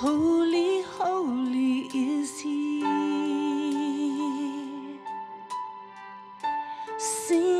Holy, holy is he. Sing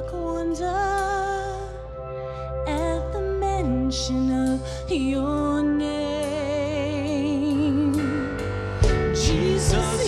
stuck wonder at the mention of your name. Jesus.